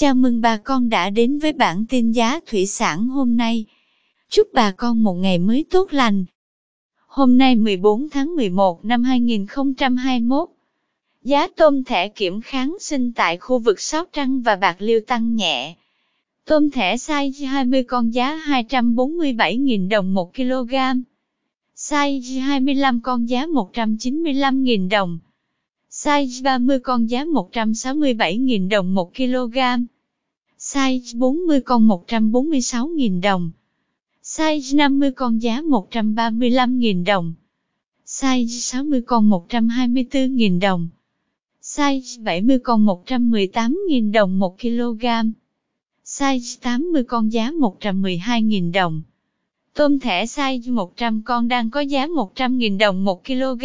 Chào mừng bà con đã đến với bản tin giá thủy sản hôm nay. Chúc bà con một ngày mới tốt lành. Hôm nay 14 tháng 11 năm 2021, giá tôm thẻ kiểm kháng sinh tại khu vực Sóc Trăng và Bạc Liêu tăng nhẹ. Tôm thẻ size 20 con giá 247.000 đồng 1 kg. Size 25 con giá 195.000 đồng. Size 30 con giá 167.000 đồng 1 kg. Size 40 con 146.000 đồng. Size 50 con giá 135.000 đồng. Size 60 con 124.000 đồng. Size 70 con 118.000 đồng 1 kg. Size 80 con giá 112.000 đồng. Tôm thẻ size 100 con đang có giá 100.000 đồng 1 kg.